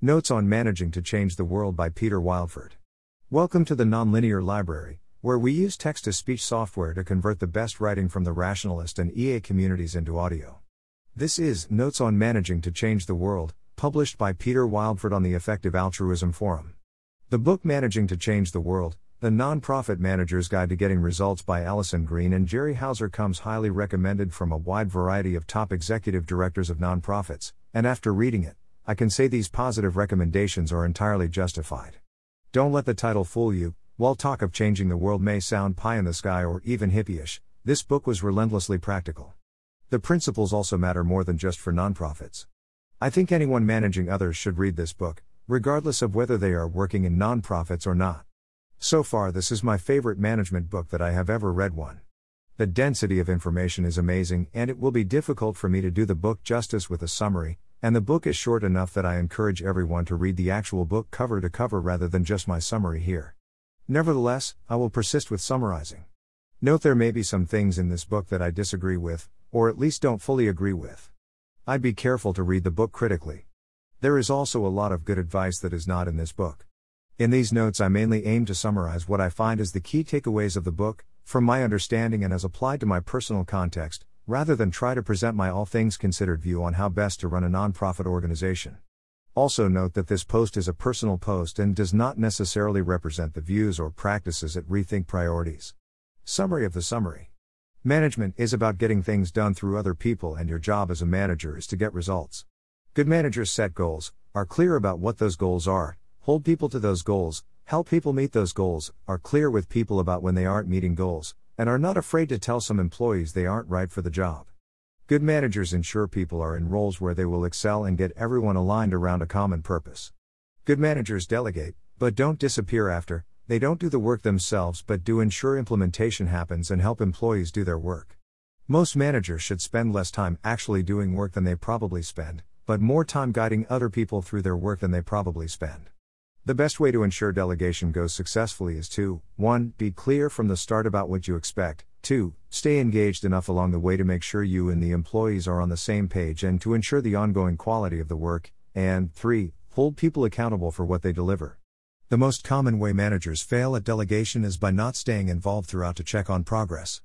Notes on Managing to Change the World by Peter Wildeford. Welcome to the Nonlinear Library, where we use text to speech software to convert the best writing from the rationalist and EA communities into audio. This is Notes on Managing to Change the World, published by Peter Wildeford on the Effective Altruism Forum. The book Managing to Change the World, The Nonprofit Manager's Guide to Getting Results by Alison Green and Jerry Hauser comes highly recommended from a wide variety of top executive directors of nonprofits, and after reading it, I can say these positive recommendations are entirely justified. Don't let the title fool you, while talk of changing the world may sound pie in the sky or even hippie-ish, this book was relentlessly practical. The principles also matter more than just for nonprofits. I think anyone managing others should read this book, regardless of whether they are working in nonprofits or not. So far, this is my favorite management book that I have ever read one. The density of information is amazing, and it will be difficult for me to do the book justice with a summary, and the book is short enough that I encourage everyone to read the actual book cover to cover rather than just my summary here. Nevertheless, I will persist with summarizing. Note there may be some things in this book that I disagree with, or at least don't fully agree with. I'd be careful to read the book critically. There is also a lot of good advice that is not in this book. In these notes, I mainly aim to summarize what I find as the key takeaways of the book, from my understanding and as applied to my personal context, rather than try to present my all things considered view on how best to run a nonprofit organization. Also, note that this post is a personal post and does not necessarily represent the views or practices at Rethink Priorities. Summary of the summary Management is about getting things done through other people, and your job as a manager is to get results. Good managers set goals, are clear about what those goals are, hold people to those goals, help people meet those goals, are clear with people about when they aren't meeting goals, and are not afraid to tell some employees they aren't right for the job. Good managers ensure people are in roles where they will excel and get everyone aligned around a common purpose. Good managers delegate, but don't disappear after, they don't do the work themselves but do ensure implementation happens and help employees do their work. Most managers should spend less time actually doing work than they probably spend, but more time guiding other people through their work than they probably spend. The best way to ensure delegation goes successfully is to 1. Be clear from the start about what you expect, 2. Stay engaged enough along the way to make sure you and the employees are on the same page and to ensure the ongoing quality of the work, and 3. Hold people accountable for what they deliver. The most common way managers fail at delegation is by not staying involved throughout to check on progress.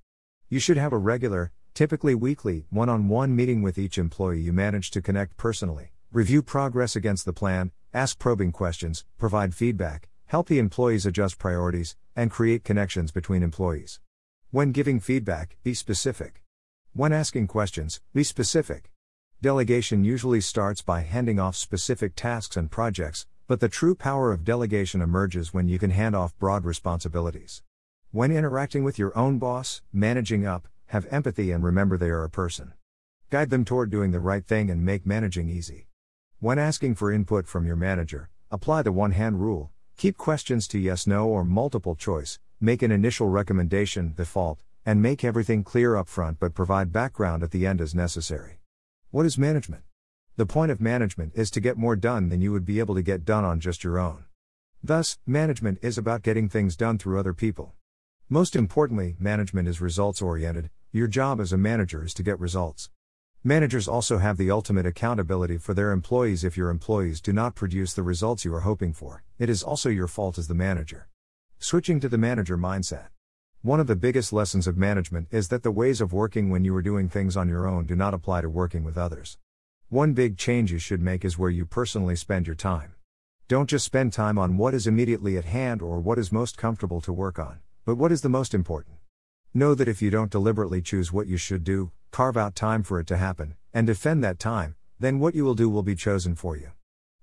You should have a regular, typically weekly, one on one meeting with each employee you manage to connect personally, review progress against the plan, ask probing questions, provide feedback, help the employees adjust priorities, and create connections between employees. When giving feedback, be specific. When asking questions, be specific. Delegation usually starts by handing off specific tasks and projects, but the true power of delegation emerges when you can hand off broad responsibilities. When interacting with your own boss, managing up, have empathy and remember they are a person. Guide them toward doing the right thing and make managing easy. When asking for input from your manager, apply the one hand rule, keep questions to yes, no, or multiple choice, make an initial recommendation, default, and make everything clear up front but provide background at the end as necessary. What is management? The point of management is to get more done than you would be able to get done on just your own. Thus, management is about getting things done through other people. Most importantly, management is results oriented, your job as a manager is to get results. Managers also have the ultimate accountability for their employees if your employees do not produce the results you are hoping for, it is also your fault as the manager. Switching to the manager mindset. One of the biggest lessons of management is that the ways of working when you are doing things on your own do not apply to working with others. One big change you should make is where you personally spend your time. Don't just spend time on what is immediately at hand or what is most comfortable to work on, but what is the most important. Know that if you don't deliberately choose what you should do, carve out time for it to happen, and defend that time, then what you will do will be chosen for you.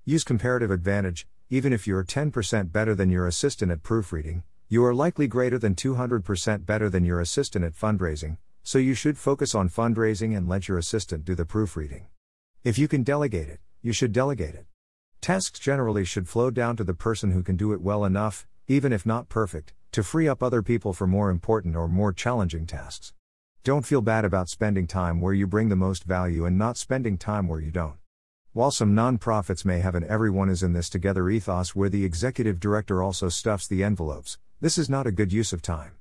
Use comparative advantage, even if you're 10% better than your assistant at proofreading, you are likely greater than 200% better than your assistant at fundraising, so you should focus on fundraising and let your assistant do the proofreading. If you can delegate it, you should delegate it. Tasks generally should flow down to the person who can do it well enough, even if not perfect, to free up other people for more important or more challenging tasks. Don't feel bad about spending time where you bring the most value and not spending time where you don't. While some nonprofits may have an everyone is in this together ethos where the executive director also stuffs the envelopes, this is not a good use of time.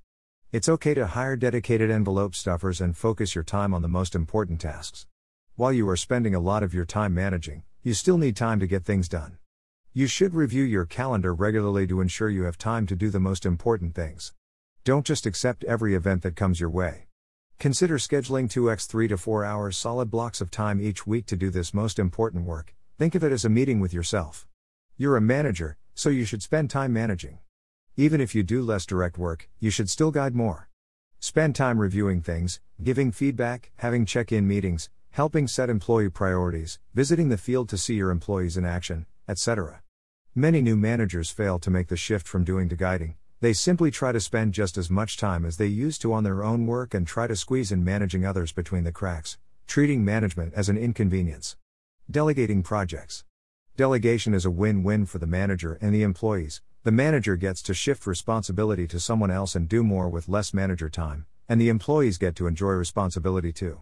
It's okay to hire dedicated envelope stuffers and focus your time on the most important tasks. While you are spending a lot of your time managing, you still need time to get things done. You should review your calendar regularly to ensure you have time to do the most important things. Don't just accept every event that comes your way. Consider scheduling 2x 3 to 4 hours solid blocks of time each week to do this most important work. Think of it as a meeting with yourself. You're a manager, so you should spend time managing. Even if you do less direct work, you should still guide more. Spend time reviewing things, giving feedback, having check in meetings, helping set employee priorities, visiting the field to see your employees in action, etc. Many new managers fail to make the shift from doing to guiding, they simply try to spend just as much time as they used to on their own work and try to squeeze in managing others between the cracks, treating management as an inconvenience. Delegating projects. Delegation is a win win for the manager and the employees. The manager gets to shift responsibility to someone else and do more with less manager time, and the employees get to enjoy responsibility too.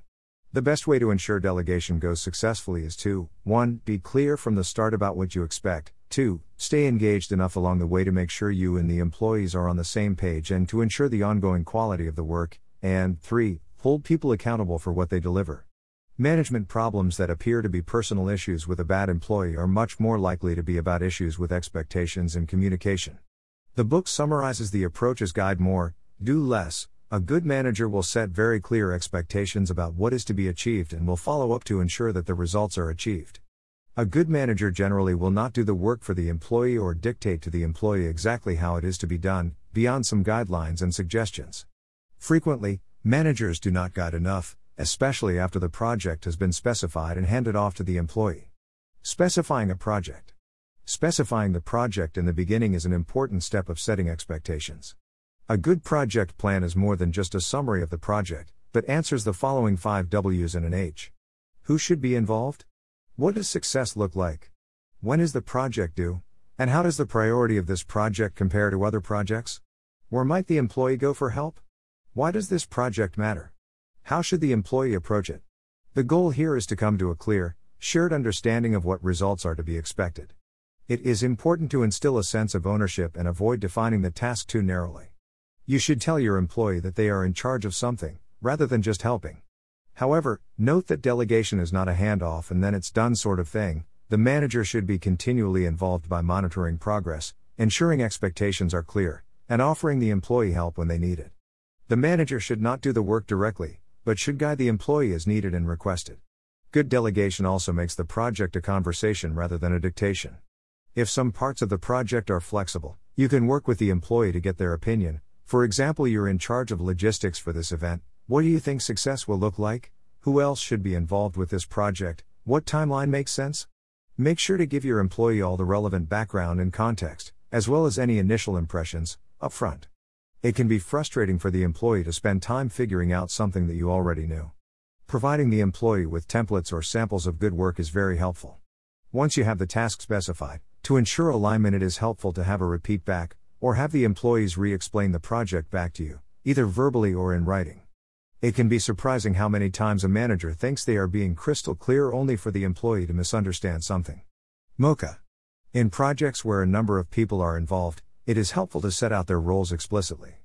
The best way to ensure delegation goes successfully is to 1. Be clear from the start about what you expect, 2. Stay engaged enough along the way to make sure you and the employees are on the same page and to ensure the ongoing quality of the work, and 3. Hold people accountable for what they deliver. Management problems that appear to be personal issues with a bad employee are much more likely to be about issues with expectations and communication. The book summarizes the approaches guide more, do less. A good manager will set very clear expectations about what is to be achieved and will follow up to ensure that the results are achieved. A good manager generally will not do the work for the employee or dictate to the employee exactly how it is to be done, beyond some guidelines and suggestions. Frequently, managers do not guide enough, especially after the project has been specified and handed off to the employee. Specifying a project. Specifying the project in the beginning is an important step of setting expectations. A good project plan is more than just a summary of the project, but answers the following five W's and an H. Who should be involved? What does success look like? When is the project due? And how does the priority of this project compare to other projects? Where might the employee go for help? Why does this project matter? How should the employee approach it? The goal here is to come to a clear, shared understanding of what results are to be expected. It is important to instill a sense of ownership and avoid defining the task too narrowly. You should tell your employee that they are in charge of something, rather than just helping. However, note that delegation is not a handoff and then it's done sort of thing. The manager should be continually involved by monitoring progress, ensuring expectations are clear, and offering the employee help when they need it. The manager should not do the work directly, but should guide the employee as needed and requested. Good delegation also makes the project a conversation rather than a dictation. If some parts of the project are flexible, you can work with the employee to get their opinion. For example, you're in charge of logistics for this event, what do you think success will look like? Who else should be involved with this project? What timeline makes sense? Make sure to give your employee all the relevant background and context, as well as any initial impressions, upfront. It can be frustrating for the employee to spend time figuring out something that you already knew. Providing the employee with templates or samples of good work is very helpful. Once you have the task specified, to ensure alignment, it is helpful to have a repeat back, or have the employees re explain the project back to you, either verbally or in writing. It can be surprising how many times a manager thinks they are being crystal clear only for the employee to misunderstand something. Mocha. In projects where a number of people are involved, it is helpful to set out their roles explicitly.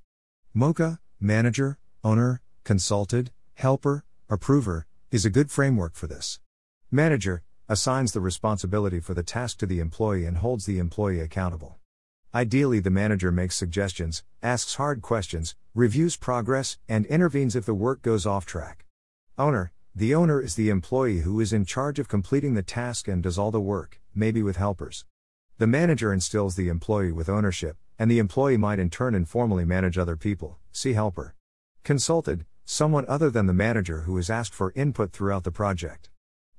Mocha, manager, owner, consulted, helper, approver, is a good framework for this. Manager assigns the responsibility for the task to the employee and holds the employee accountable. Ideally, the manager makes suggestions, asks hard questions, reviews progress, and intervenes if the work goes off track. Owner The owner is the employee who is in charge of completing the task and does all the work, maybe with helpers. The manager instills the employee with ownership, and the employee might in turn informally manage other people, see helper. Consulted Someone other than the manager who is asked for input throughout the project.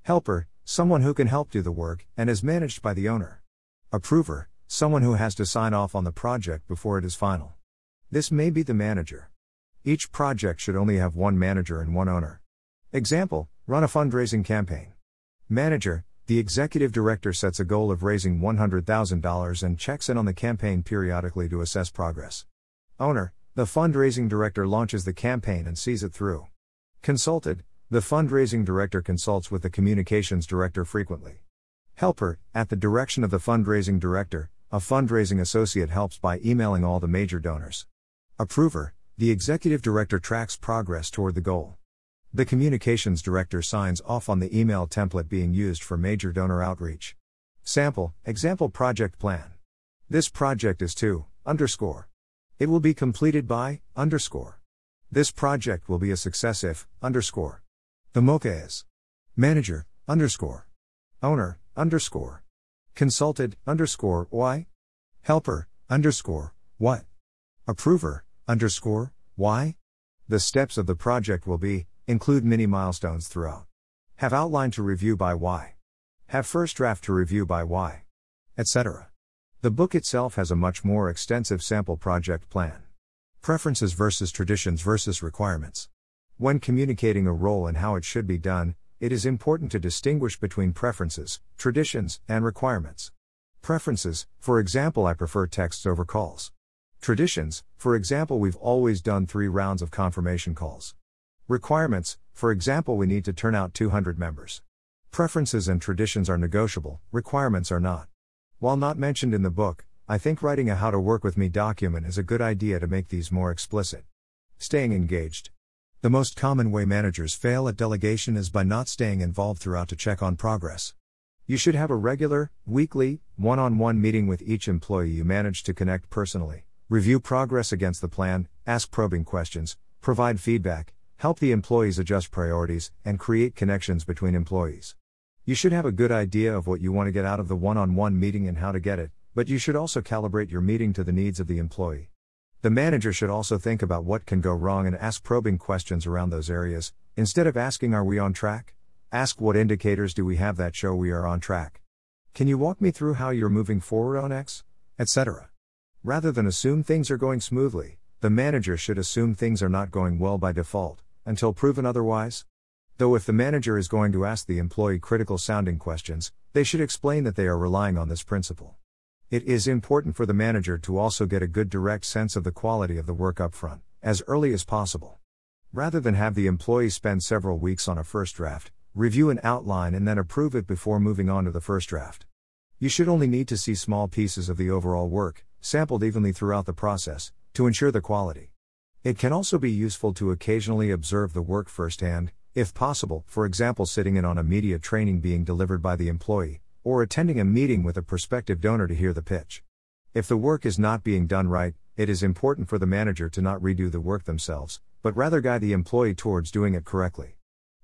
Helper Someone who can help do the work, and is managed by the owner. Approver someone who has to sign off on the project before it is final. This may be the manager. Each project should only have one manager and one owner. Example Run a fundraising campaign. Manager The executive director sets a goal of raising $100,000 and checks in on the campaign periodically to assess progress. Owner The fundraising director launches the campaign and sees it through. Consulted The fundraising director consults with the communications director frequently. Helper At the direction of the fundraising director, a fundraising associate helps by emailing all the major donors. Approver, the executive director tracks progress toward the goal. The communications director signs off on the email template being used for major donor outreach. Sample, example project plan. This project is to, underscore. It will be completed by, underscore. This project will be a success if, underscore. The MOCHA is. Manager, underscore. Owner, underscore. Consulted, underscore, why? Helper, underscore, what? Approver, underscore, why? The steps of the project will be, include mini milestones throughout. Have outline to review by why. Have first draft to review by why. Etc. The book itself has a much more extensive sample project plan. Preferences versus traditions versus requirements. When communicating a role and how it should be done, it is important to distinguish between preferences, traditions, and requirements. Preferences, for example, I prefer texts over calls. Traditions, for example, we've always done three rounds of confirmation calls. Requirements, for example, we need to turn out 200 members. Preferences and traditions are negotiable, requirements are not. While not mentioned in the book, I think writing a How to Work with Me document is a good idea to make these more explicit. Staying engaged. The most common way managers fail at delegation is by not staying involved throughout to check on progress. You should have a regular, weekly, one on one meeting with each employee you manage to connect personally, review progress against the plan, ask probing questions, provide feedback, help the employees adjust priorities, and create connections between employees. You should have a good idea of what you want to get out of the one on one meeting and how to get it, but you should also calibrate your meeting to the needs of the employee. The manager should also think about what can go wrong and ask probing questions around those areas, instead of asking, Are we on track? Ask, What indicators do we have that show we are on track? Can you walk me through how you're moving forward on X? etc. Rather than assume things are going smoothly, the manager should assume things are not going well by default, until proven otherwise. Though if the manager is going to ask the employee critical sounding questions, they should explain that they are relying on this principle. It is important for the manager to also get a good direct sense of the quality of the work up front, as early as possible. Rather than have the employee spend several weeks on a first draft, review an outline and then approve it before moving on to the first draft. You should only need to see small pieces of the overall work, sampled evenly throughout the process, to ensure the quality. It can also be useful to occasionally observe the work firsthand, if possible, for example, sitting in on a media training being delivered by the employee, or attending a meeting with a prospective donor to hear the pitch. If the work is not being done right, it is important for the manager to not redo the work themselves, but rather guide the employee towards doing it correctly.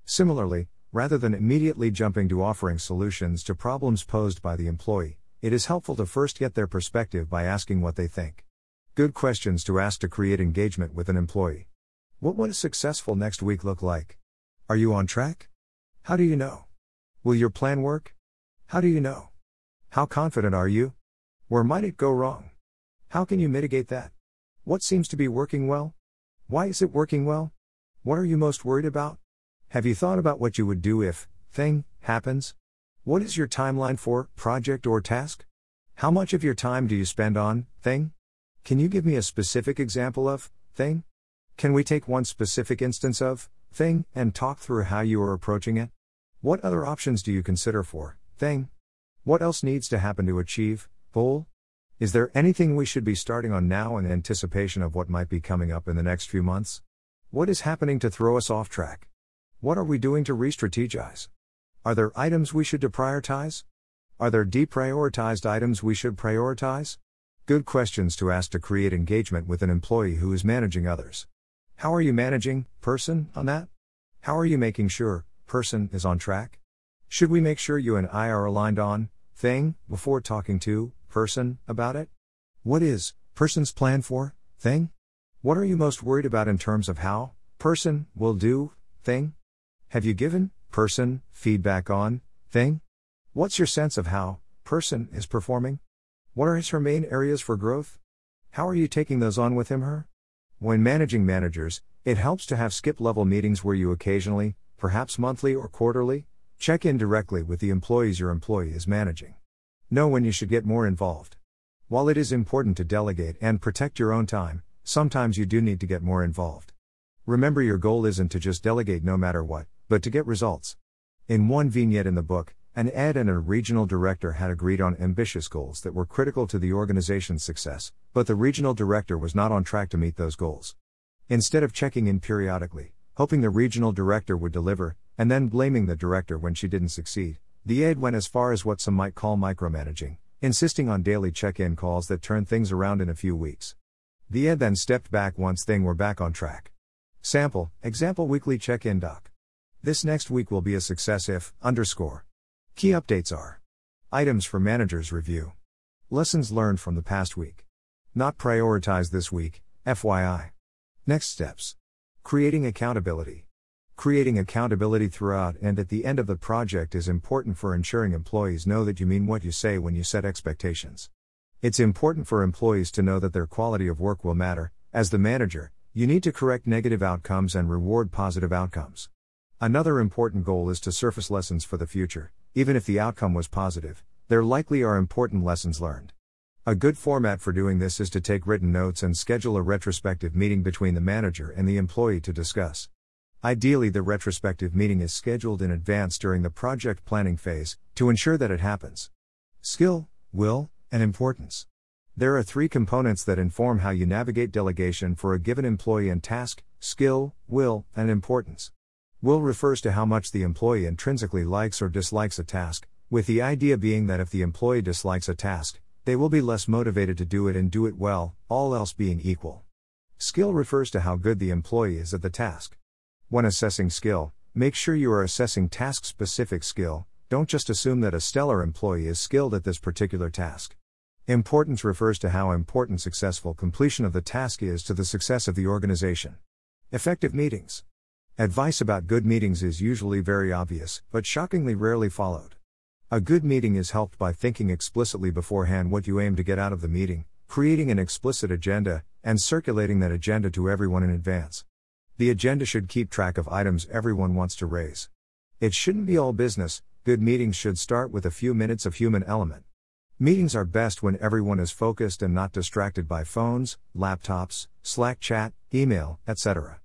Similarly, rather than immediately jumping to offering solutions to problems posed by the employee, it is helpful to first get their perspective by asking what they think. Good questions to ask to create engagement with an employee. What would a successful next week look like? Are you on track? How do you know? Will your plan work? How do you know? How confident are you? Where might it go wrong? How can you mitigate that? What seems to be working well? Why is it working well? What are you most worried about? Have you thought about what you would do if thing happens? What is your timeline for project or task? How much of your time do you spend on thing? Can you give me a specific example of thing? Can we take one specific instance of thing, and talk through how you are approaching it? What other options do you consider for thing? What else needs to happen to achieve goal? Is there anything we should be starting on now in anticipation of what might be coming up in the next few months? What is happening to throw us off track? What are we doing to re strategize? Are there items we should deprioritize? Are there deprioritized items we should prioritize? Good questions to ask to create engagement with an employee who is managing others. How are you managing, person, on that? How are you making sure, person, is on track? Should we make sure you and I are aligned on, thing, before talking to, person, about it? What is, person's plan for, thing? What are you most worried about in terms of how, person, will do, thing? Have you given, person, feedback on, thing? What's your sense of how, person, is performing? What are his her main areas for growth? How are you taking those on with him her? When managing managers, it helps to have skip level meetings where you occasionally, perhaps monthly or quarterly, check in directly with the employees your employee is managing. Know when you should get more involved. While it is important to delegate and protect your own time, sometimes you do need to get more involved. Remember, your goal isn't to just delegate no matter what, but to get results. In one vignette in the book, an ed and a regional director had agreed on ambitious goals that were critical to the organization's success, but the regional director was not on track to meet those goals. Instead of checking in periodically, hoping the regional director would deliver, and then blaming the director when she didn't succeed, The aide went as far as what some might call micromanaging, insisting on daily check in calls that turned things around in a few weeks. The aide then stepped back once things were back on track. Sample, example weekly check in doc. This next week will be a success if, underscore. Key updates are items for managers review, lessons learned from the past week, not prioritized this week, FYI. Next steps creating accountability. Creating accountability throughout and at the end of the project is important for ensuring employees know that you mean what you say when you set expectations. It's important for employees to know that their quality of work will matter. As the manager, you need to correct negative outcomes and reward positive outcomes. Another important goal is to surface lessons for the future, even if the outcome was positive, there likely are important lessons learned. A good format for doing this is to take written notes and schedule a retrospective meeting between the manager and the employee to discuss. Ideally, the retrospective meeting is scheduled in advance during the project planning phase to ensure that it happens. Skill, will, and importance. There are three components that inform how you navigate delegation for a given employee and task skill, will, and importance. Will refers to how much the employee intrinsically likes or dislikes a task, with the idea being that if the employee dislikes a task, they will be less motivated to do it and do it well, all else being equal. Skill refers to how good the employee is at the task. When assessing skill, make sure you are assessing task specific skill, don't just assume that a stellar employee is skilled at this particular task. Importance refers to how important successful completion of the task is to the success of the organization. Effective meetings. Advice about good meetings is usually very obvious, but shockingly rarely followed. A good meeting is helped by thinking explicitly beforehand what you aim to get out of the meeting, creating an explicit agenda, and circulating that agenda to everyone in advance. The agenda should keep track of items everyone wants to raise. It shouldn't be all business, good meetings should start with a few minutes of human element. Meetings are best when everyone is focused and not distracted by phones, laptops, Slack chat, email, etc.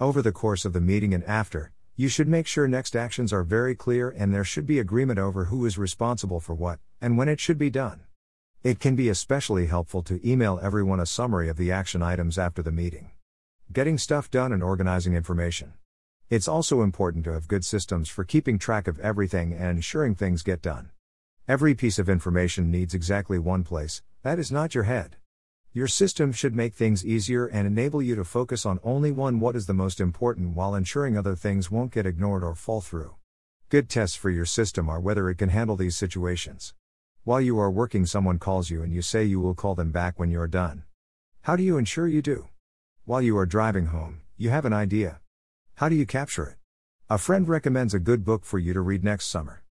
Over the course of the meeting and after, you should make sure next actions are very clear and there should be agreement over who is responsible for what, and when it should be done. It can be especially helpful to email everyone a summary of the action items after the meeting. Getting stuff done and organizing information. It's also important to have good systems for keeping track of everything and ensuring things get done. Every piece of information needs exactly one place, that is not your head. Your system should make things easier and enable you to focus on only one what is the most important while ensuring other things won't get ignored or fall through. Good tests for your system are whether it can handle these situations. While you are working, someone calls you and you say you will call them back when you're done. How do you ensure you do? While you are driving home, you have an idea. How do you capture it? A friend recommends a good book for you to read next summer.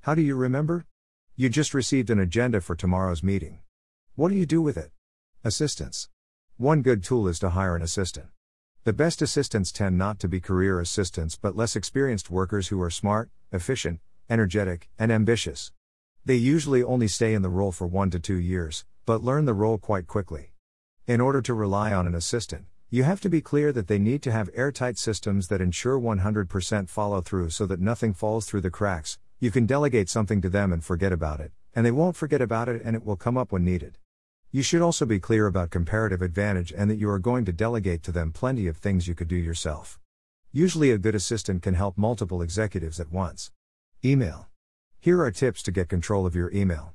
How do you remember? You just received an agenda for tomorrow's meeting. What do you do with it? Assistance. One good tool is to hire an assistant. The best assistants tend not to be career assistants but less experienced workers who are smart, efficient, energetic, and ambitious. They usually only stay in the role for one to two years, but learn the role quite quickly. In order to rely on an assistant, you have to be clear that they need to have airtight systems that ensure 100% follow through so that nothing falls through the cracks. You can delegate something to them and forget about it, and they won't forget about it and it will come up when needed. You should also be clear about comparative advantage and that you are going to delegate to them plenty of things you could do yourself. Usually, a good assistant can help multiple executives at once. Email. Here are tips to get control of your email.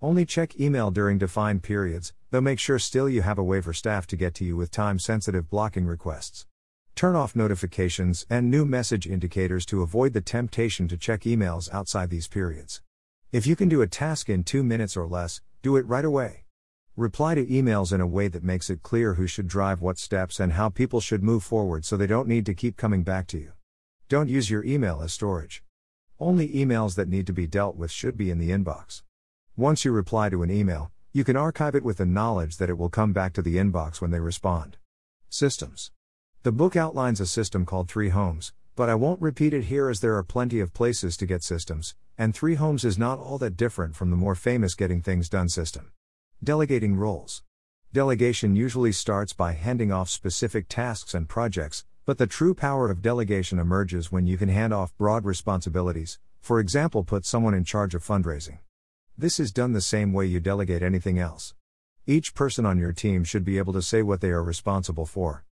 Only check email during defined periods, though make sure still you have a way for staff to get to you with time sensitive blocking requests. Turn off notifications and new message indicators to avoid the temptation to check emails outside these periods. If you can do a task in two minutes or less, do it right away. Reply to emails in a way that makes it clear who should drive what steps and how people should move forward so they don't need to keep coming back to you. Don't use your email as storage. Only emails that need to be dealt with should be in the inbox. Once you reply to an email, you can archive it with the knowledge that it will come back to the inbox when they respond. Systems. The book outlines a system called Three Homes, but I won't repeat it here as there are plenty of places to get systems, and Three Homes is not all that different from the more famous Getting Things Done system. Delegating roles. Delegation usually starts by handing off specific tasks and projects, but the true power of delegation emerges when you can hand off broad responsibilities, for example, put someone in charge of fundraising. This is done the same way you delegate anything else. Each person on your team should be able to say what they are responsible for.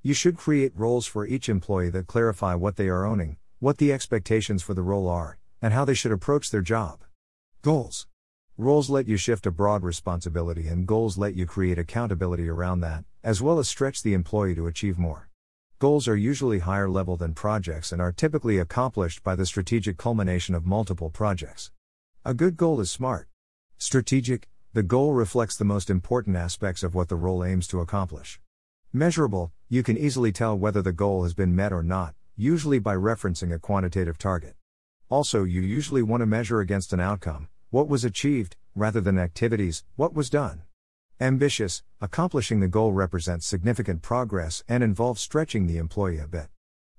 You should create roles for each employee that clarify what they are owning, what the expectations for the role are, and how they should approach their job. Goals. Roles let you shift a broad responsibility, and goals let you create accountability around that, as well as stretch the employee to achieve more. Goals are usually higher level than projects and are typically accomplished by the strategic culmination of multiple projects. A good goal is smart. Strategic, the goal reflects the most important aspects of what the role aims to accomplish. Measurable, you can easily tell whether the goal has been met or not, usually by referencing a quantitative target. Also, you usually want to measure against an outcome, what was achieved, rather than activities, what was done. Ambitious, accomplishing the goal represents significant progress and involves stretching the employee a bit.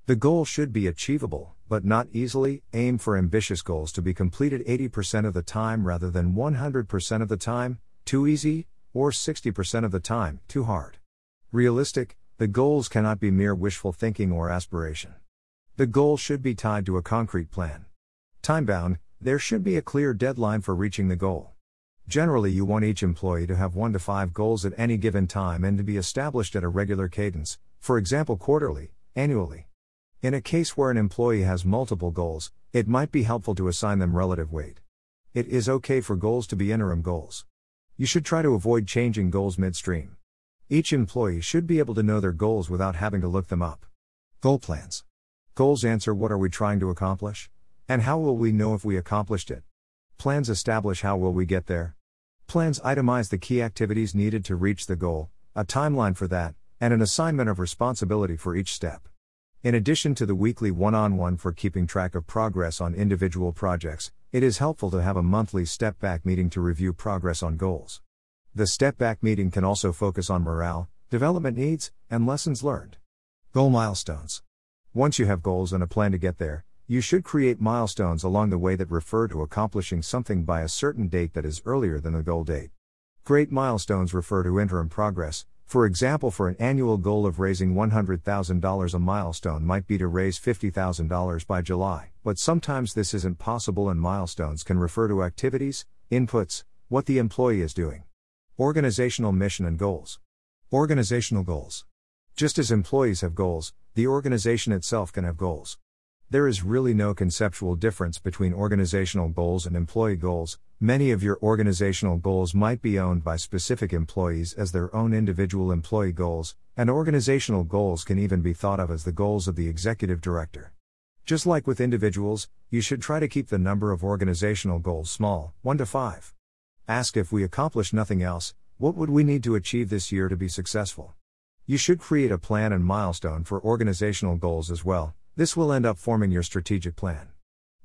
The goal should be achievable, but not easily. Aim for ambitious goals to be completed 80% of the time rather than 100% of the time, too easy, or 60% of the time, too hard. Realistic, the goals cannot be mere wishful thinking or aspiration. The goal should be tied to a concrete plan. Time bound, there should be a clear deadline for reaching the goal. Generally, you want each employee to have one to five goals at any given time and to be established at a regular cadence, for example, quarterly, annually. In a case where an employee has multiple goals, it might be helpful to assign them relative weight. It is okay for goals to be interim goals. You should try to avoid changing goals midstream. Each employee should be able to know their goals without having to look them up. Goal plans. Goals answer what are we trying to accomplish? And how will we know if we accomplished it? Plans establish how will we get there? Plans itemize the key activities needed to reach the goal, a timeline for that, and an assignment of responsibility for each step. In addition to the weekly one on one for keeping track of progress on individual projects, it is helpful to have a monthly step back meeting to review progress on goals. The step back meeting can also focus on morale, development needs, and lessons learned. Goal milestones. Once you have goals and a plan to get there, you should create milestones along the way that refer to accomplishing something by a certain date that is earlier than the goal date. Great milestones refer to interim progress. For example, for an annual goal of raising $100,000, a milestone might be to raise $50,000 by July, but sometimes this isn't possible, and milestones can refer to activities, inputs, what the employee is doing. Organizational mission and goals. Organizational goals. Just as employees have goals, the organization itself can have goals. There is really no conceptual difference between organizational goals and employee goals. Many of your organizational goals might be owned by specific employees as their own individual employee goals, and organizational goals can even be thought of as the goals of the executive director. Just like with individuals, you should try to keep the number of organizational goals small, 1 to 5. Ask if we accomplish nothing else, what would we need to achieve this year to be successful? You should create a plan and milestone for organizational goals as well, this will end up forming your strategic plan.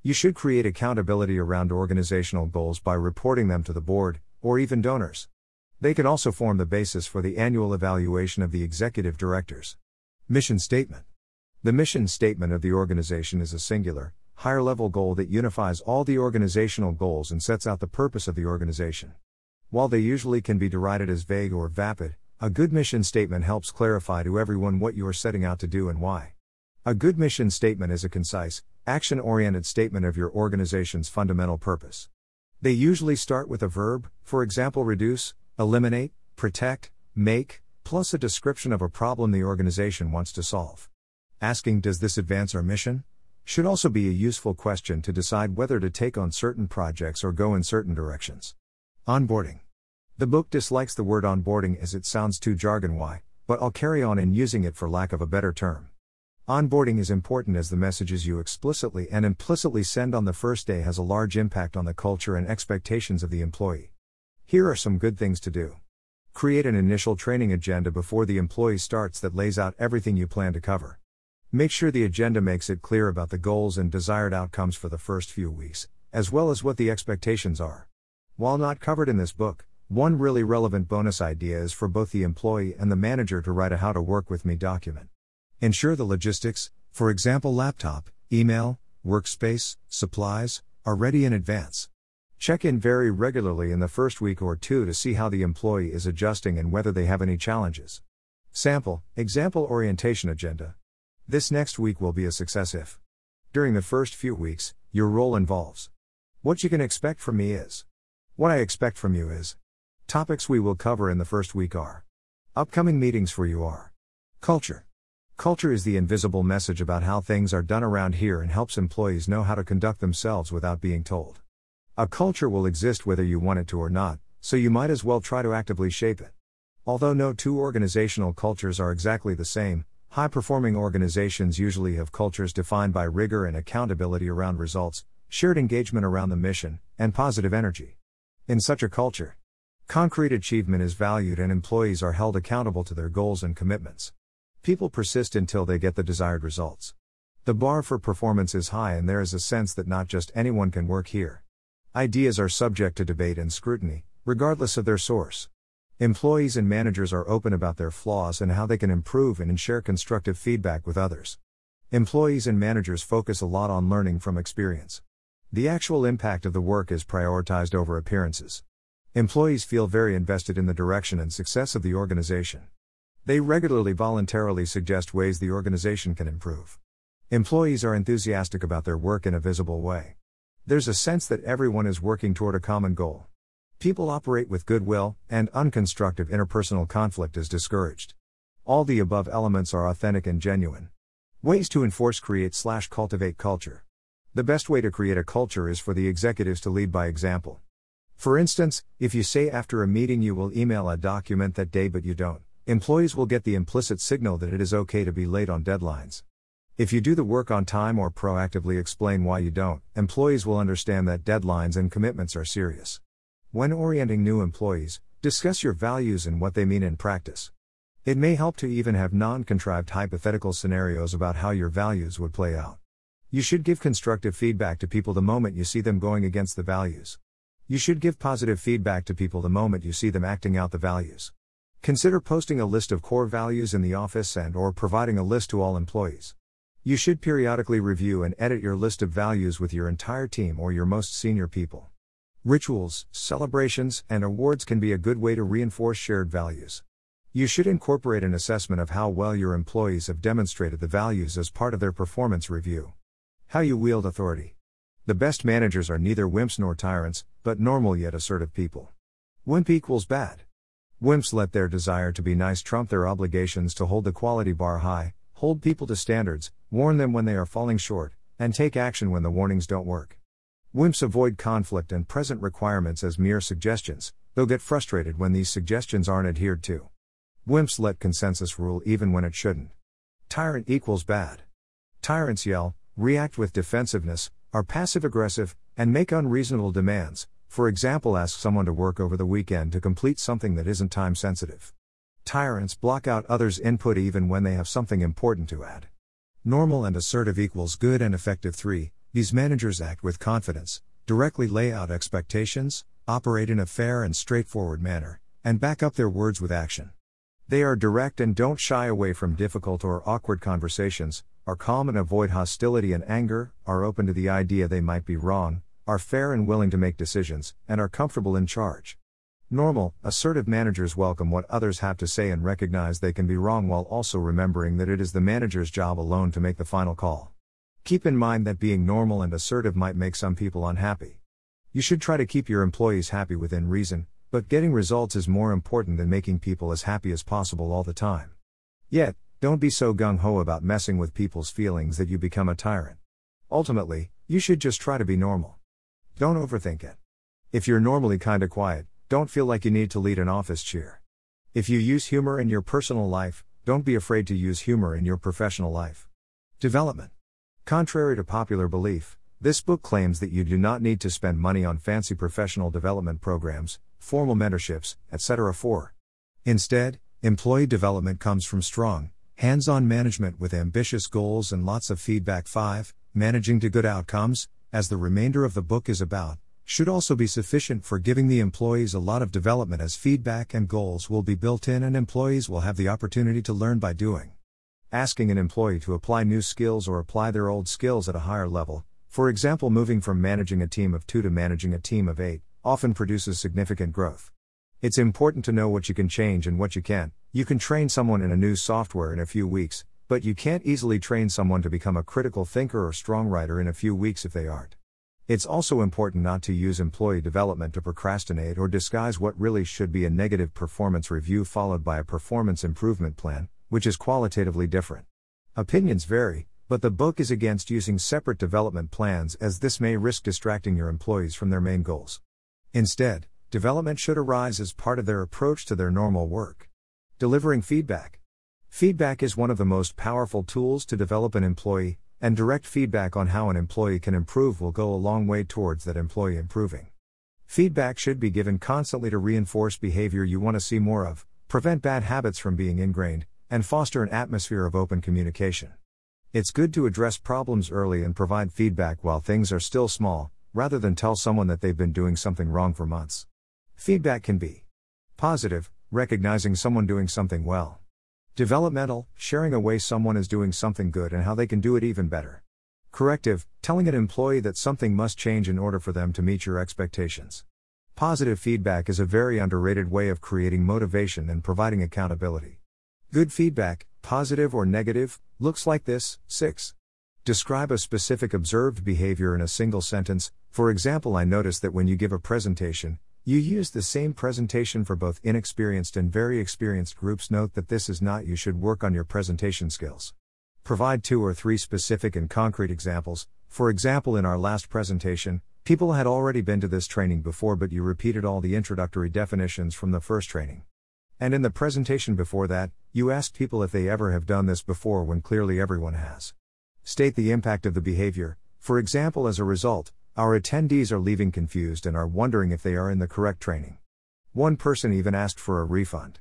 You should create accountability around organizational goals by reporting them to the board, or even donors. They can also form the basis for the annual evaluation of the executive directors. Mission Statement The mission statement of the organization is a singular, higher level goal that unifies all the organizational goals and sets out the purpose of the organization. While they usually can be derided as vague or vapid, a good mission statement helps clarify to everyone what you are setting out to do and why. A good mission statement is a concise, action oriented statement of your organization's fundamental purpose. They usually start with a verb, for example, reduce, eliminate, protect, make, plus a description of a problem the organization wants to solve. Asking, Does this advance our mission? should also be a useful question to decide whether to take on certain projects or go in certain directions. Onboarding. The book dislikes the word onboarding as it sounds too jargon why, but I'll carry on in using it for lack of a better term. Onboarding is important as the messages you explicitly and implicitly send on the first day has a large impact on the culture and expectations of the employee. Here are some good things to do. Create an initial training agenda before the employee starts that lays out everything you plan to cover. Make sure the agenda makes it clear about the goals and desired outcomes for the first few weeks, as well as what the expectations are. While not covered in this book, one really relevant bonus idea is for both the employee and the manager to write a How to Work with Me document. Ensure the logistics, for example, laptop, email, workspace, supplies, are ready in advance. Check in very regularly in the first week or two to see how the employee is adjusting and whether they have any challenges. Sample, example orientation agenda. This next week will be a success if. During the first few weeks, your role involves. What you can expect from me is. What I expect from you is. Topics we will cover in the first week are. Upcoming meetings for you are. Culture. Culture is the invisible message about how things are done around here and helps employees know how to conduct themselves without being told. A culture will exist whether you want it to or not, so you might as well try to actively shape it. Although no two organizational cultures are exactly the same, high performing organizations usually have cultures defined by rigor and accountability around results, shared engagement around the mission, and positive energy. In such a culture, concrete achievement is valued and employees are held accountable to their goals and commitments. People persist until they get the desired results. The bar for performance is high, and there is a sense that not just anyone can work here. Ideas are subject to debate and scrutiny, regardless of their source. Employees and managers are open about their flaws and how they can improve and share constructive feedback with others. Employees and managers focus a lot on learning from experience. The actual impact of the work is prioritized over appearances. Employees feel very invested in the direction and success of the organization. They regularly voluntarily suggest ways the organization can improve. Employees are enthusiastic about their work in a visible way. There's a sense that everyone is working toward a common goal. People operate with goodwill, and unconstructive interpersonal conflict is discouraged. All the above elements are authentic and genuine. Ways to enforce create slash cultivate culture. The best way to create a culture is for the executives to lead by example. For instance, if you say after a meeting you will email a document that day but you don't, Employees will get the implicit signal that it is okay to be late on deadlines. If you do the work on time or proactively explain why you don't, employees will understand that deadlines and commitments are serious. When orienting new employees, discuss your values and what they mean in practice. It may help to even have non contrived hypothetical scenarios about how your values would play out. You should give constructive feedback to people the moment you see them going against the values. You should give positive feedback to people the moment you see them acting out the values. Consider posting a list of core values in the office and or providing a list to all employees. You should periodically review and edit your list of values with your entire team or your most senior people. Rituals, celebrations, and awards can be a good way to reinforce shared values. You should incorporate an assessment of how well your employees have demonstrated the values as part of their performance review. How you wield authority. The best managers are neither wimps nor tyrants, but normal yet assertive people. Wimp equals bad. Wimps let their desire to be nice trump their obligations to hold the quality bar high, hold people to standards, warn them when they are falling short, and take action when the warnings don't work. Wimps avoid conflict and present requirements as mere suggestions, though get frustrated when these suggestions aren't adhered to. Wimps let consensus rule even when it shouldn't. Tyrant equals bad. Tyrants yell, react with defensiveness, are passive aggressive, and make unreasonable demands, for example, ask someone to work over the weekend to complete something that isn't time sensitive. Tyrants block out others' input even when they have something important to add. Normal and assertive equals good and effective 3. These managers act with confidence, directly lay out expectations, operate in a fair and straightforward manner, and back up their words with action. They are direct and don't shy away from difficult or awkward conversations, are calm and avoid hostility and anger, are open to the idea they might be wrong, are fair and willing to make decisions, and are comfortable in charge. Normal, assertive managers welcome what others have to say and recognize they can be wrong while also remembering that it is the manager's job alone to make the final call. Keep in mind that being normal and assertive might make some people unhappy. You should try to keep your employees happy within reason, but getting results is more important than making people as happy as possible all the time. Yet, don't be so gung ho about messing with people's feelings that you become a tyrant. Ultimately, you should just try to be normal. Don't overthink it. If you're normally kinda quiet, don't feel like you need to lead an office cheer. If you use humor in your personal life, don't be afraid to use humor in your professional life. Development. Contrary to popular belief, this book claims that you do not need to spend money on fancy professional development programs, formal mentorships, etc. for. Instead, employee development comes from strong, hands on management with ambitious goals and lots of feedback. 5. Managing to good outcomes, as the remainder of the book is about, should also be sufficient for giving the employees a lot of development as feedback and goals will be built in and employees will have the opportunity to learn by doing. Asking an employee to apply new skills or apply their old skills at a higher level, for example, moving from managing a team of two to managing a team of eight, often produces significant growth. It's important to know what you can change and what you can't. You can train someone in a new software in a few weeks, but you can't easily train someone to become a critical thinker or strong writer in a few weeks if they aren't. It's also important not to use employee development to procrastinate or disguise what really should be a negative performance review followed by a performance improvement plan, which is qualitatively different. Opinions vary, but the book is against using separate development plans as this may risk distracting your employees from their main goals. Instead, development should arise as part of their approach to their normal work. Delivering feedback. Feedback is one of the most powerful tools to develop an employee, and direct feedback on how an employee can improve will go a long way towards that employee improving. Feedback should be given constantly to reinforce behavior you want to see more of, prevent bad habits from being ingrained, and foster an atmosphere of open communication. It's good to address problems early and provide feedback while things are still small, rather than tell someone that they've been doing something wrong for months. Feedback can be positive, recognizing someone doing something well. Developmental, sharing a way someone is doing something good and how they can do it even better. Corrective, telling an employee that something must change in order for them to meet your expectations. Positive feedback is a very underrated way of creating motivation and providing accountability. Good feedback, positive or negative, looks like this 6. Describe a specific observed behavior in a single sentence. For example, I noticed that when you give a presentation, you use the same presentation for both inexperienced and very experienced groups. Note that this is not you should work on your presentation skills. Provide two or three specific and concrete examples. For example, in our last presentation, people had already been to this training before, but you repeated all the introductory definitions from the first training. And in the presentation before that, you asked people if they ever have done this before when clearly everyone has. State the impact of the behavior, for example, as a result, our attendees are leaving confused and are wondering if they are in the correct training. One person even asked for a refund.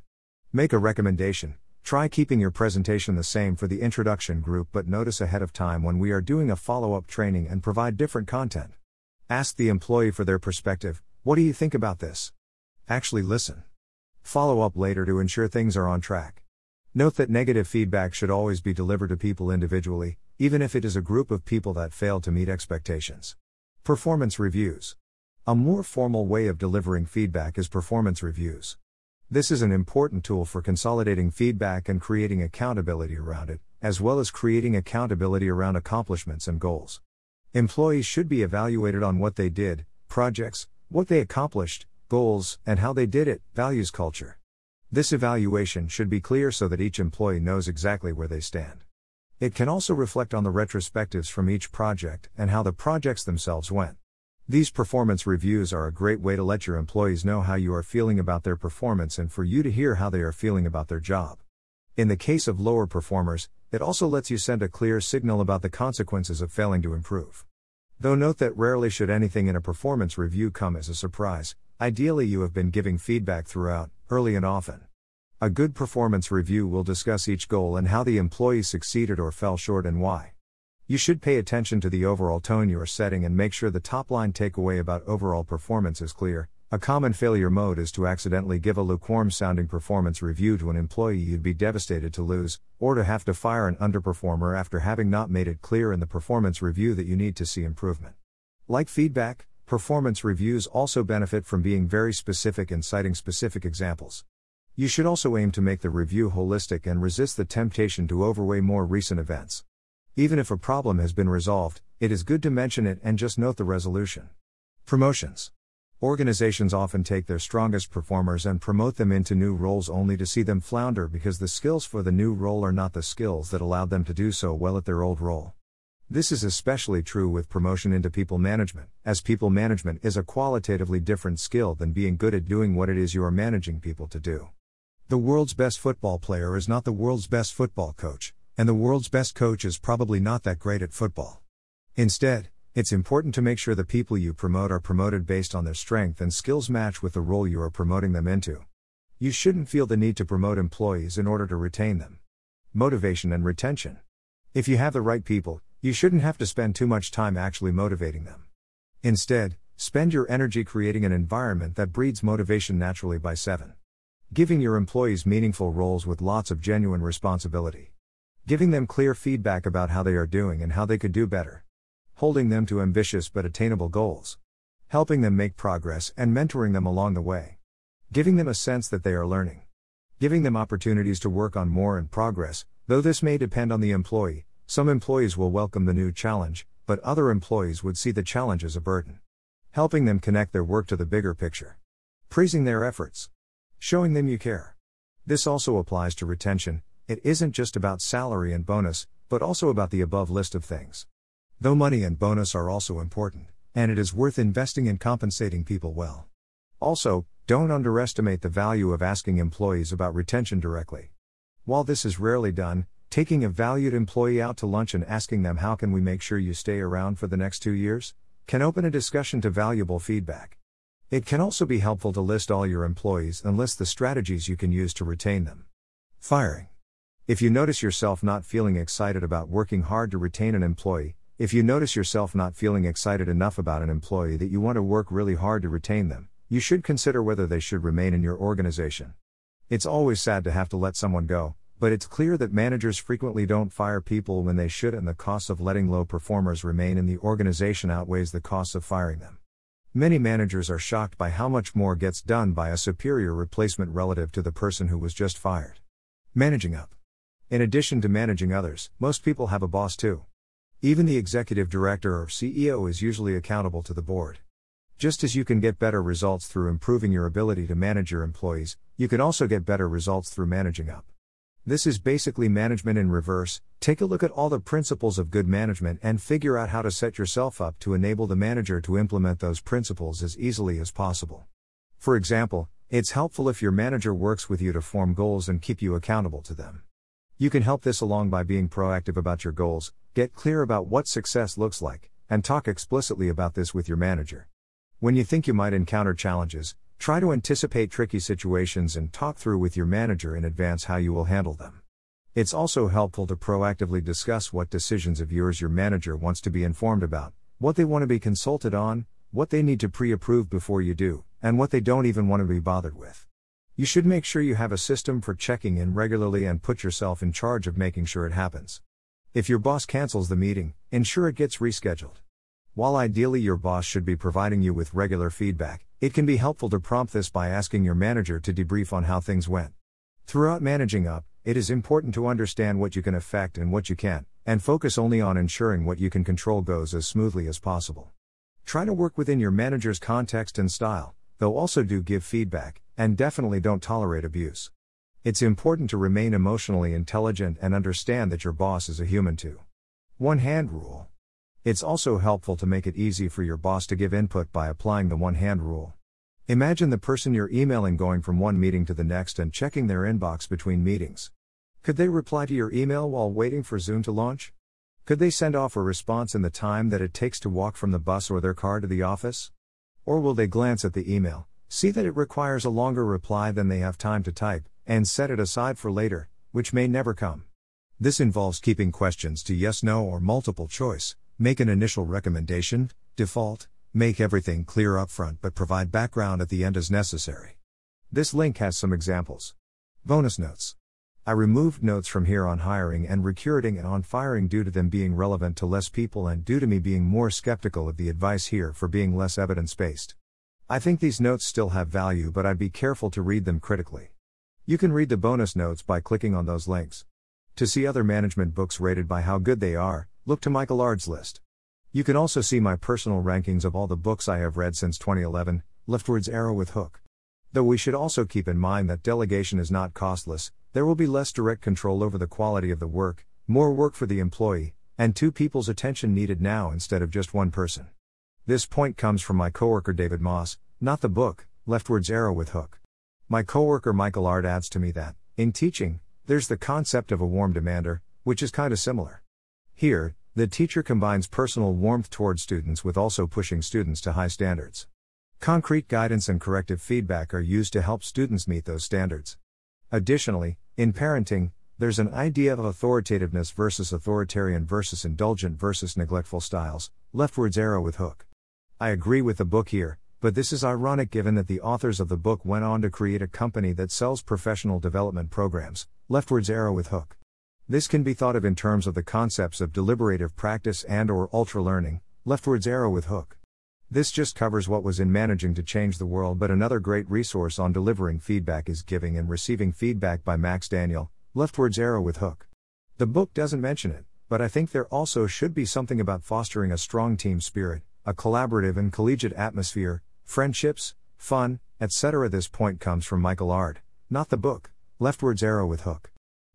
Make a recommendation. Try keeping your presentation the same for the introduction group, but notice ahead of time when we are doing a follow up training and provide different content. Ask the employee for their perspective what do you think about this? Actually, listen. Follow up later to ensure things are on track. Note that negative feedback should always be delivered to people individually, even if it is a group of people that failed to meet expectations. Performance reviews. A more formal way of delivering feedback is performance reviews. This is an important tool for consolidating feedback and creating accountability around it, as well as creating accountability around accomplishments and goals. Employees should be evaluated on what they did, projects, what they accomplished, goals, and how they did it, values culture. This evaluation should be clear so that each employee knows exactly where they stand. It can also reflect on the retrospectives from each project and how the projects themselves went. These performance reviews are a great way to let your employees know how you are feeling about their performance and for you to hear how they are feeling about their job. In the case of lower performers, it also lets you send a clear signal about the consequences of failing to improve. Though note that rarely should anything in a performance review come as a surprise, ideally you have been giving feedback throughout, early and often. A good performance review will discuss each goal and how the employee succeeded or fell short and why. You should pay attention to the overall tone you are setting and make sure the top line takeaway about overall performance is clear. A common failure mode is to accidentally give a lukewarm sounding performance review to an employee you'd be devastated to lose, or to have to fire an underperformer after having not made it clear in the performance review that you need to see improvement. Like feedback, performance reviews also benefit from being very specific and citing specific examples. You should also aim to make the review holistic and resist the temptation to overweigh more recent events. Even if a problem has been resolved, it is good to mention it and just note the resolution. Promotions. Organizations often take their strongest performers and promote them into new roles only to see them flounder because the skills for the new role are not the skills that allowed them to do so well at their old role. This is especially true with promotion into people management, as people management is a qualitatively different skill than being good at doing what it is you are managing people to do. The world's best football player is not the world's best football coach, and the world's best coach is probably not that great at football. Instead, it's important to make sure the people you promote are promoted based on their strength and skills match with the role you are promoting them into. You shouldn't feel the need to promote employees in order to retain them. Motivation and retention. If you have the right people, you shouldn't have to spend too much time actually motivating them. Instead, spend your energy creating an environment that breeds motivation naturally by 7. Giving your employees meaningful roles with lots of genuine responsibility. Giving them clear feedback about how they are doing and how they could do better. Holding them to ambitious but attainable goals. Helping them make progress and mentoring them along the way. Giving them a sense that they are learning. Giving them opportunities to work on more and progress, though this may depend on the employee. Some employees will welcome the new challenge, but other employees would see the challenge as a burden. Helping them connect their work to the bigger picture. Praising their efforts. Showing them you care. This also applies to retention, it isn't just about salary and bonus, but also about the above list of things. Though money and bonus are also important, and it is worth investing in compensating people well. Also, don't underestimate the value of asking employees about retention directly. While this is rarely done, taking a valued employee out to lunch and asking them how can we make sure you stay around for the next 2 years can open a discussion to valuable feedback. It can also be helpful to list all your employees and list the strategies you can use to retain them. Firing. If you notice yourself not feeling excited about working hard to retain an employee, if you notice yourself not feeling excited enough about an employee that you want to work really hard to retain them, you should consider whether they should remain in your organization. It's always sad to have to let someone go, but it's clear that managers frequently don't fire people when they should, and the cost of letting low performers remain in the organization outweighs the cost of firing them. Many managers are shocked by how much more gets done by a superior replacement relative to the person who was just fired. Managing up. In addition to managing others, most people have a boss too. Even the executive director or CEO is usually accountable to the board. Just as you can get better results through improving your ability to manage your employees, you can also get better results through managing up. This is basically management in reverse. Take a look at all the principles of good management and figure out how to set yourself up to enable the manager to implement those principles as easily as possible. For example, it's helpful if your manager works with you to form goals and keep you accountable to them. You can help this along by being proactive about your goals, get clear about what success looks like, and talk explicitly about this with your manager. When you think you might encounter challenges, try to anticipate tricky situations and talk through with your manager in advance how you will handle them. It's also helpful to proactively discuss what decisions of yours your manager wants to be informed about, what they want to be consulted on, what they need to pre approve before you do, and what they don't even want to be bothered with. You should make sure you have a system for checking in regularly and put yourself in charge of making sure it happens. If your boss cancels the meeting, ensure it gets rescheduled. While ideally your boss should be providing you with regular feedback, it can be helpful to prompt this by asking your manager to debrief on how things went. Throughout managing up, it is important to understand what you can affect and what you can't, and focus only on ensuring what you can control goes as smoothly as possible. Try to work within your manager's context and style, though also do give feedback, and definitely don't tolerate abuse. It's important to remain emotionally intelligent and understand that your boss is a human too. One hand rule. It's also helpful to make it easy for your boss to give input by applying the one hand rule. Imagine the person you're emailing going from one meeting to the next and checking their inbox between meetings. Could they reply to your email while waiting for Zoom to launch? Could they send off a response in the time that it takes to walk from the bus or their car to the office? Or will they glance at the email, see that it requires a longer reply than they have time to type, and set it aside for later, which may never come? This involves keeping questions to yes, no, or multiple choice, Make an initial recommendation, default, make everything clear up front but provide background at the end as necessary. This link has some examples. Bonus notes. I removed notes from here on hiring and recruiting and on firing due to them being relevant to less people and due to me being more skeptical of the advice here for being less evidence based. I think these notes still have value, but I'd be careful to read them critically. You can read the bonus notes by clicking on those links. To see other management books rated by how good they are, Look to Michael Aird's list. You can also see my personal rankings of all the books I have read since 2011, Leftward's Arrow with Hook. Though we should also keep in mind that delegation is not costless, there will be less direct control over the quality of the work, more work for the employee, and two people's attention needed now instead of just one person. This point comes from my coworker David Moss, not the book, Leftward's Arrow with Hook. My coworker Michael Aird adds to me that, in teaching, there's the concept of a warm demander, which is kind of similar. Here, the teacher combines personal warmth toward students with also pushing students to high standards. Concrete guidance and corrective feedback are used to help students meet those standards. Additionally, in parenting, there's an idea of authoritativeness versus authoritarian versus indulgent versus neglectful styles, leftward's arrow with hook. I agree with the book here, but this is ironic given that the authors of the book went on to create a company that sells professional development programs, leftward's arrow with hook. This can be thought of in terms of the concepts of deliberative practice and or ultra learning, leftwards arrow with hook. This just covers what was in managing to change the world, but another great resource on delivering feedback is giving and receiving feedback by Max Daniel, leftwards arrow with hook. The book doesn't mention it, but I think there also should be something about fostering a strong team spirit, a collaborative and collegiate atmosphere, friendships, fun, etc. This point comes from Michael Aird, not the book, leftwards arrow with hook.